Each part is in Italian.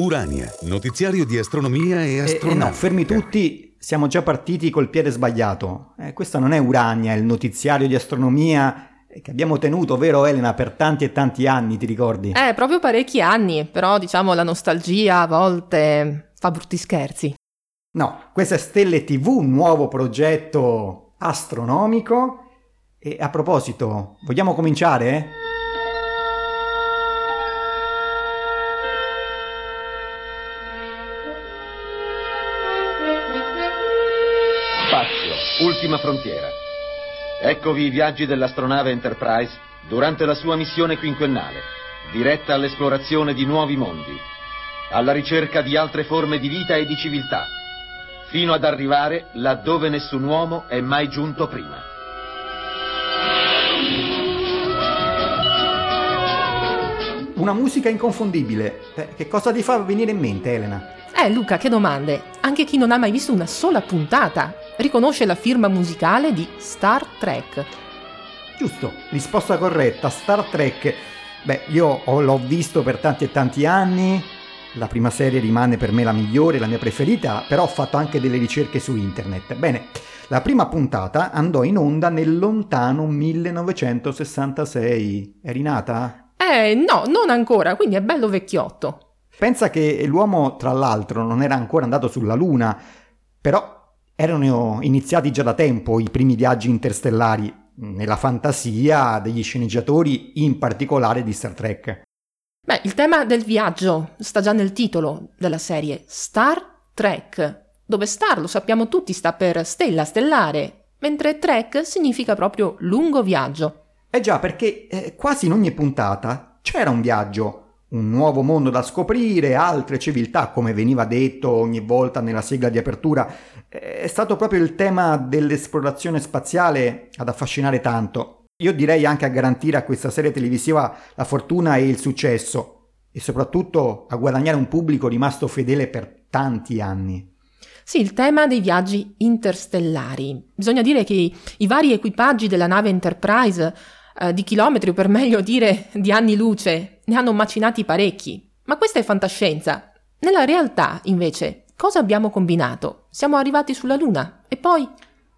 Urania, notiziario di astronomia e Eh, astronautica. eh no, fermi tutti, siamo già partiti col piede sbagliato. Eh, questa non è Urania, è il notiziario di astronomia eh, che abbiamo tenuto, vero Elena, per tanti e tanti anni, ti ricordi? Eh, proprio parecchi anni, però diciamo la nostalgia a volte fa brutti scherzi. No, questa è Stelle TV, un nuovo progetto astronomico. E a proposito, vogliamo cominciare? Spazio, ultima frontiera. Eccovi i viaggi dell'astronave Enterprise durante la sua missione quinquennale, diretta all'esplorazione di nuovi mondi, alla ricerca di altre forme di vita e di civiltà, fino ad arrivare laddove nessun uomo è mai giunto prima. Una musica inconfondibile. Eh, che cosa ti fa venire in mente, Elena? Eh, Luca, che domande. Anche chi non ha mai visto una sola puntata riconosce la firma musicale di Star Trek. Giusto, risposta corretta, Star Trek. Beh, io ho- l'ho visto per tanti e tanti anni, la prima serie rimane per me la migliore, la mia preferita, però ho fatto anche delle ricerche su internet. Bene, la prima puntata andò in onda nel lontano 1966. Eri nata? Eh, no, non ancora, quindi è bello vecchiotto. Pensa che l'uomo, tra l'altro, non era ancora andato sulla Luna, però erano iniziati già da tempo i primi viaggi interstellari, nella fantasia degli sceneggiatori, in particolare di Star Trek. Beh, il tema del viaggio sta già nel titolo della serie, Star Trek, dove Star, lo sappiamo tutti, sta per stella, stellare, mentre Trek significa proprio lungo viaggio. Eh già, perché eh, quasi in ogni puntata c'era un viaggio, un nuovo mondo da scoprire, altre civiltà, come veniva detto ogni volta nella sigla di apertura. È stato proprio il tema dell'esplorazione spaziale ad affascinare tanto. Io direi anche a garantire a questa serie televisiva la fortuna e il successo, e soprattutto a guadagnare un pubblico rimasto fedele per tanti anni. Sì, il tema dei viaggi interstellari. Bisogna dire che i, i vari equipaggi della nave Enterprise, eh, di chilometri o per meglio dire di anni luce, ne hanno macinati parecchi. Ma questa è fantascienza. Nella realtà, invece, cosa abbiamo combinato? Siamo arrivati sulla Luna e poi...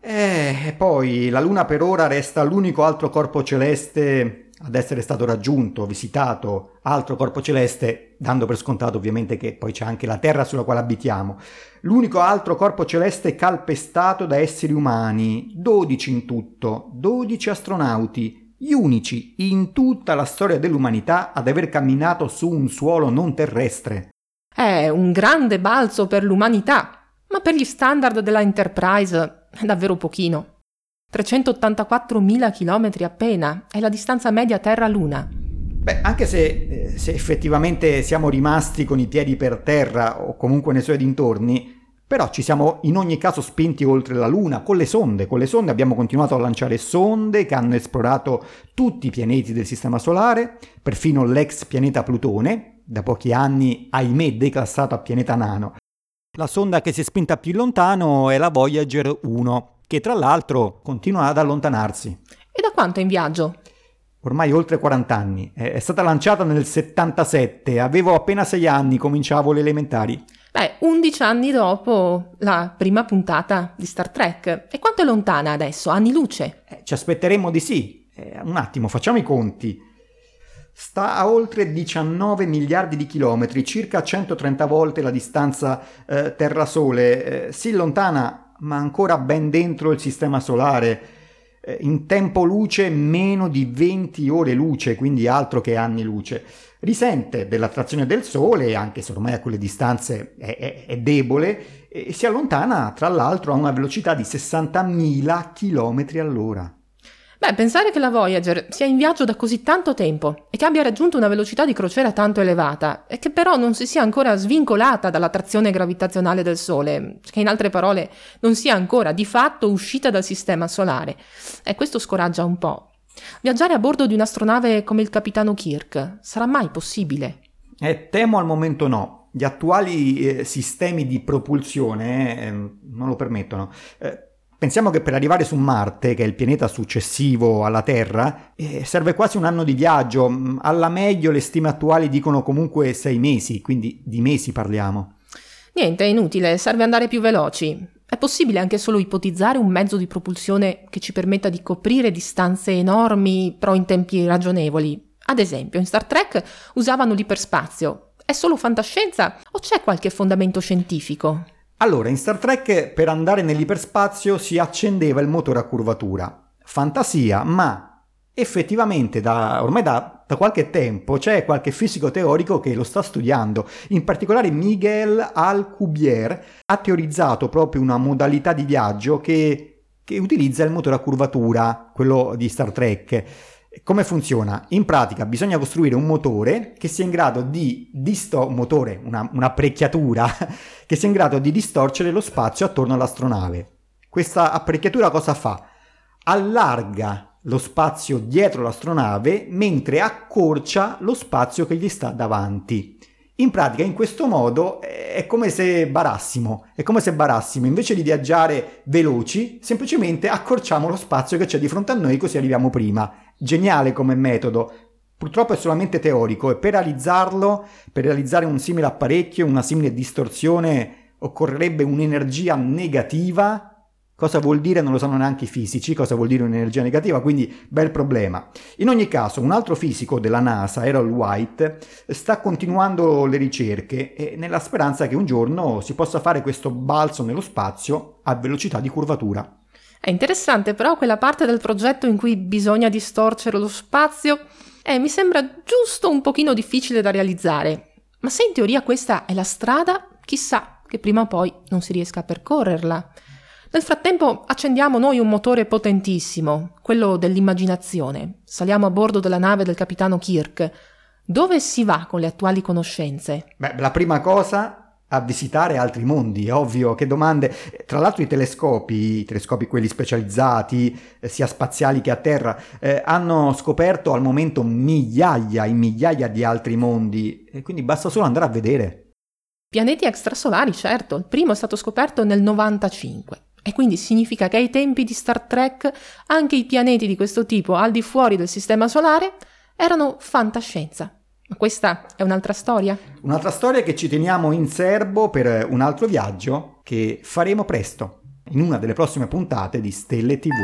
Eh, E poi la Luna per ora resta l'unico altro corpo celeste ad essere stato raggiunto, visitato, altro corpo celeste, dando per scontato ovviamente che poi c'è anche la Terra sulla quale abitiamo. L'unico altro corpo celeste calpestato da esseri umani, 12 in tutto, 12 astronauti, gli unici in tutta la storia dell'umanità ad aver camminato su un suolo non terrestre. È un grande balzo per l'umanità, ma per gli standard della Enterprise è davvero pochino. 384.000 km appena è la distanza media Terra-Luna. Beh, anche se, eh, se effettivamente siamo rimasti con i piedi per terra o comunque nei suoi dintorni, però ci siamo in ogni caso spinti oltre la Luna con le sonde. Con le sonde abbiamo continuato a lanciare sonde che hanno esplorato tutti i pianeti del Sistema Solare, perfino l'ex pianeta Plutone, da pochi anni, ahimè, declassato a pianeta nano. La sonda che si è spinta più lontano è la Voyager 1, che tra l'altro continua ad allontanarsi. E da quanto è in viaggio? Ormai oltre 40 anni. È stata lanciata nel 77, avevo appena 6 anni, cominciavo le elementari. Beh, 11 anni dopo la prima puntata di Star Trek. E quanto è lontana adesso? Anni luce? Eh, ci aspetteremmo di sì. Eh, un attimo, facciamo i conti. Sta a oltre 19 miliardi di chilometri, circa 130 volte la distanza eh, Terra-Sole. Eh, si lontana, ma ancora ben dentro il sistema solare. Eh, in tempo luce meno di 20 ore luce, quindi altro che anni luce. Risente dell'attrazione del Sole, anche se ormai a quelle distanze è, è, è debole, e si allontana tra l'altro a una velocità di 60.000 km all'ora. Beh, pensare che la Voyager sia in viaggio da così tanto tempo e che abbia raggiunto una velocità di crociera tanto elevata e che però non si sia ancora svincolata dall'attrazione gravitazionale del Sole, che in altre parole non sia ancora di fatto uscita dal sistema solare, e questo scoraggia un po'. Viaggiare a bordo di un'astronave come il capitano Kirk sarà mai possibile? Eh, temo al momento no. Gli attuali eh, sistemi di propulsione eh, non lo permettono. Eh, Pensiamo che per arrivare su Marte, che è il pianeta successivo alla Terra, eh, serve quasi un anno di viaggio. Mm, alla meglio le stime attuali dicono comunque sei mesi, quindi di mesi parliamo. Niente, è inutile, serve andare più veloci. È possibile anche solo ipotizzare un mezzo di propulsione che ci permetta di coprire distanze enormi, però in tempi ragionevoli. Ad esempio, in Star Trek usavano l'iperspazio. È solo fantascienza o c'è qualche fondamento scientifico? Allora, in Star Trek per andare nell'iperspazio si accendeva il motore a curvatura. Fantasia, ma effettivamente da, ormai da, da, qualche tempo c'è qualche fisico teorico che lo sta studiando. In particolare Miguel Alcubierre ha teorizzato proprio una modalità di viaggio che, che utilizza il motore a curvatura, quello di Star Trek. Come funziona? In pratica bisogna costruire un motore che sia in grado di disto- motore, una, un'apparecchiatura che sia in grado di distorcere lo spazio attorno all'astronave. Questa apparecchiatura cosa fa? Allarga lo spazio dietro l'astronave mentre accorcia lo spazio che gli sta davanti. In pratica, in questo modo è come se barassimo, è come se barassimo, invece di viaggiare veloci, semplicemente accorciamo lo spazio che c'è di fronte a noi così arriviamo prima geniale come metodo, purtroppo è solamente teorico e per realizzarlo, per realizzare un simile apparecchio, una simile distorsione, occorrerebbe un'energia negativa. Cosa vuol dire non lo sanno neanche i fisici, cosa vuol dire un'energia negativa, quindi bel problema. In ogni caso, un altro fisico della NASA, Errol White, sta continuando le ricerche nella speranza che un giorno si possa fare questo balzo nello spazio a velocità di curvatura. È interessante però quella parte del progetto in cui bisogna distorcere lo spazio eh, mi sembra giusto un pochino difficile da realizzare. Ma se in teoria questa è la strada, chissà che prima o poi non si riesca a percorrerla. Nel frattempo accendiamo noi un motore potentissimo, quello dell'immaginazione. Saliamo a bordo della nave del capitano Kirk. Dove si va con le attuali conoscenze? Beh, la prima cosa a visitare altri mondi, ovvio, che domande. Tra l'altro i telescopi, i telescopi quelli specializzati, eh, sia spaziali che a terra, eh, hanno scoperto al momento migliaia e migliaia di altri mondi, e quindi basta solo andare a vedere. Pianeti extrasolari, certo, il primo è stato scoperto nel 95. E quindi significa che ai tempi di Star Trek anche i pianeti di questo tipo al di fuori del sistema solare erano fantascienza. Ma questa è un'altra storia? Un'altra storia che ci teniamo in serbo per un altro viaggio che faremo presto, in una delle prossime puntate di Stelle TV.